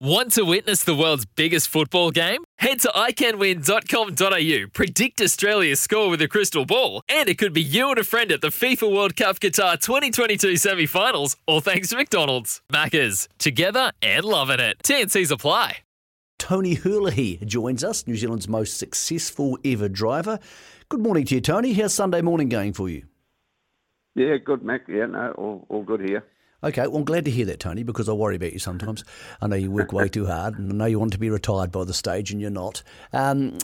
Want to witness the world's biggest football game? Head to iCanWin.com.au, predict Australia's score with a crystal ball, and it could be you and a friend at the FIFA World Cup Qatar 2022 semi finals, all thanks to McDonald's. Maccas, together and loving it. TNC's apply. Tony Herlihy joins us, New Zealand's most successful ever driver. Good morning to you, Tony. How's Sunday morning going for you? Yeah, good, Mac. Yeah, no, all, all good here. Okay, well, I'm glad to hear that, Tony, because I worry about you sometimes. I know you work way too hard, and I know you want to be retired by the stage, and you're not. Um,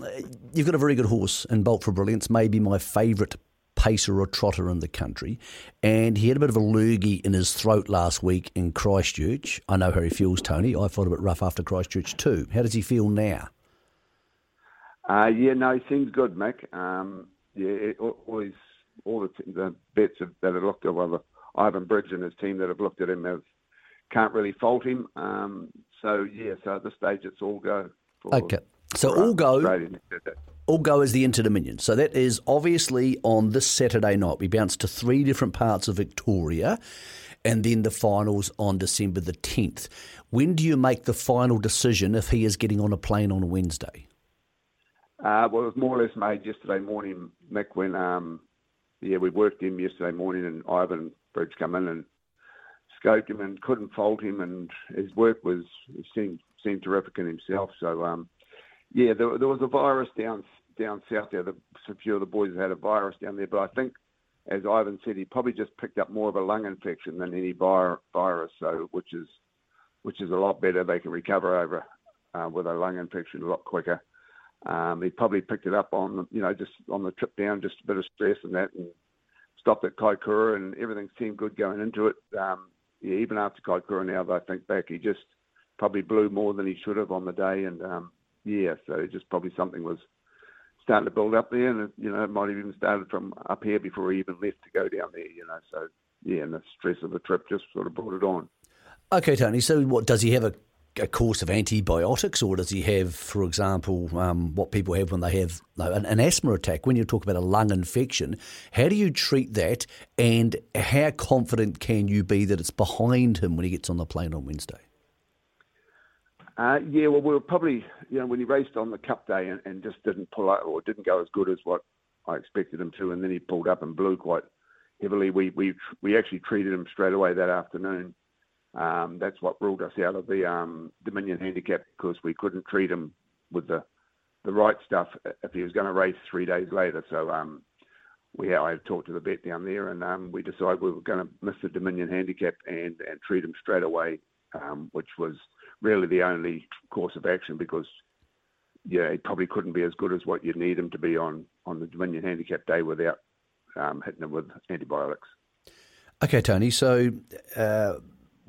you've got a very good horse in Bolt for Brilliance, maybe my favourite pacer or trotter in the country, and he had a bit of a lurgy in his throat last week in Christchurch. I know how he feels, Tony. I felt a bit rough after Christchurch too. How does he feel now? Uh, yeah, no, he seems good, Mick. Um, yeah, always all the, the bets that have looked at well, Ivan Bridge and his team that have looked at him have can't really fault him. Um, so yeah, so at this stage it's all go. okay, so all go. All go is the Inter Dominion. So that is obviously on this Saturday night. We bounce to three different parts of Victoria, and then the finals on December the tenth. When do you make the final decision if he is getting on a plane on a Wednesday? Uh, well, it was more or less made yesterday morning, Mick, when um, yeah, we worked him yesterday morning, and Ivan Bridge come in and scoped him and couldn't fault him, and his work was seemed seemed terrific in himself. So um, yeah, there, there, was a virus down down south there. The, a few of the boys had a virus down there, but I think, as Ivan said, he probably just picked up more of a lung infection than any vir- virus. So which is which is a lot better. They can recover over uh, with a lung infection a lot quicker. Um, he probably picked it up on, you know, just on the trip down, just a bit of stress and that, and stopped at Kaikoura, and everything seemed good going into it. Um, yeah, even after Kaikoura, now that I think back, he just probably blew more than he should have on the day, and um, yeah, so just probably something was starting to build up there, and you know, it might have even started from up here before he even left to go down there, you know. So yeah, and the stress of the trip just sort of brought it on. Okay, Tony. So, what does he have a a course of antibiotics, or does he have, for example, um, what people have when they have an, an, asthma attack? When you talk about a lung infection, how do you treat that, and how confident can you be that it's behind him when he gets on the plane on Wednesday? Uh, yeah, well, we were probably, you know, when he raced on the Cup day and, and just didn't pull out or didn't go as good as what I expected him to, and then he pulled up and blew quite heavily. We we we actually treated him straight away that afternoon. Um, that's what ruled us out of the um, Dominion handicap because we couldn't treat him with the the right stuff if he was going to race three days later. So um, we I talked to the vet down there, and um, we decided we were going to miss the Dominion handicap and and treat him straight away, um, which was really the only course of action because yeah, he probably couldn't be as good as what you'd need him to be on on the Dominion handicap day without um, hitting him with antibiotics. Okay, Tony. So. Uh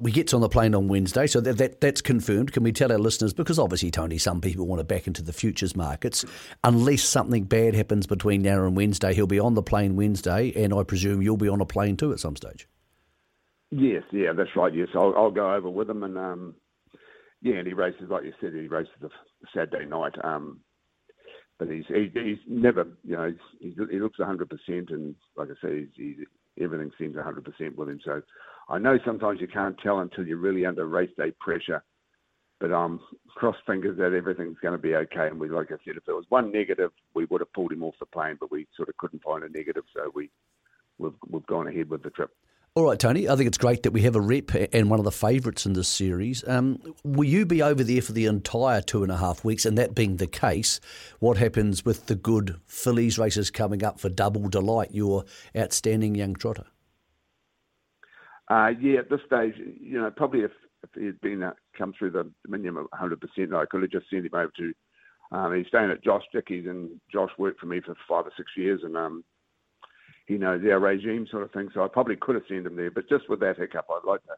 we get on the plane on Wednesday, so that, that that's confirmed. Can we tell our listeners? Because obviously, Tony, some people want to back into the futures markets. Unless something bad happens between now and Wednesday, he'll be on the plane Wednesday, and I presume you'll be on a plane too at some stage. Yes, yeah, that's right. Yes, I'll, I'll go over with him, and um, yeah, and he races like you said. He races the Saturday night. Um, but he's he, he's never, you know, he's, he looks 100%, and like I say, he's, he's, everything seems 100% with him. So I know sometimes you can't tell until you're really under race day pressure, but um, cross fingers that everything's going to be okay. And we, like I said, if there was one negative, we would have pulled him off the plane, but we sort of couldn't find a negative, so we we've we've gone ahead with the trip. All right, Tony. I think it's great that we have a rep and one of the favourites in this series. Um, will you be over there for the entire two and a half weeks? And that being the case, what happens with the good fillies races coming up for Double Delight, your outstanding young trotter? Uh, yeah, at this stage, you know, probably if, if he had been uh, come through the Dominion 100%, I could have just sent him over to. Um, he's staying at Josh Dickey's, and Josh worked for me for five or six years, and um, he knows our regime sort of thing. So I probably could have sent him there, but just with that hiccup, I'd like to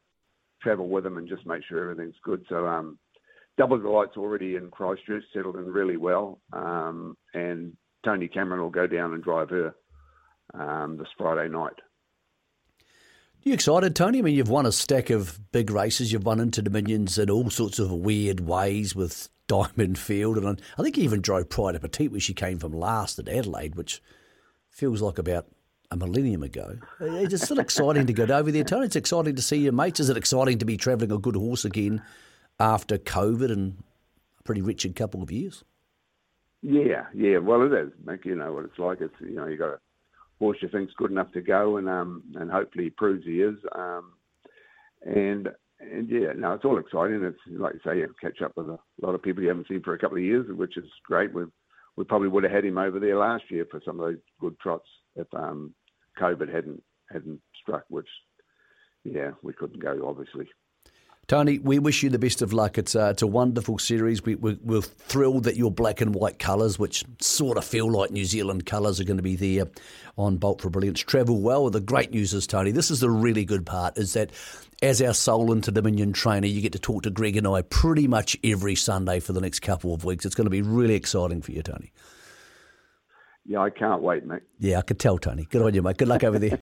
travel with him and just make sure everything's good. So um, Double Delight's already in Christchurch, settled in really well, um, and Tony Cameron will go down and drive her um, this Friday night. You excited, Tony? I mean, you've won a stack of big races. You've won Inter Dominions in all sorts of weird ways with Diamond Field, and I think you even drove Pride of Petite, where she came from last at Adelaide, which feels like about a millennium ago. It's still exciting to get over there, Tony. It's exciting to see your mates. Is it exciting to be travelling a good horse again after COVID and a pretty wretched couple of years? Yeah, yeah. Well, it is, Mick. You know what it's like. It's you know you got a horse you think's good enough to go, and um and hopefully he proves he is. Um, and and yeah, no, it's all exciting. It's like you say, you catch up with a lot of people you haven't seen for a couple of years, which is great. We we probably would have had him over there last year for some of those good trots if um COVID hadn't hadn't struck, which yeah we couldn't go obviously. Tony, we wish you the best of luck. It's a, it's a wonderful series. We, we're, we're thrilled that your black and white colours, which sort of feel like New Zealand colours, are going to be there on Bolt for Brilliance. Travel well. The great news is, Tony, this is the really good part, is that as our sole Inter Dominion trainer, you get to talk to Greg and I pretty much every Sunday for the next couple of weeks. It's going to be really exciting for you, Tony. Yeah, I can't wait, mate. Yeah, I could tell, Tony. Good on you, mate. Good luck over there.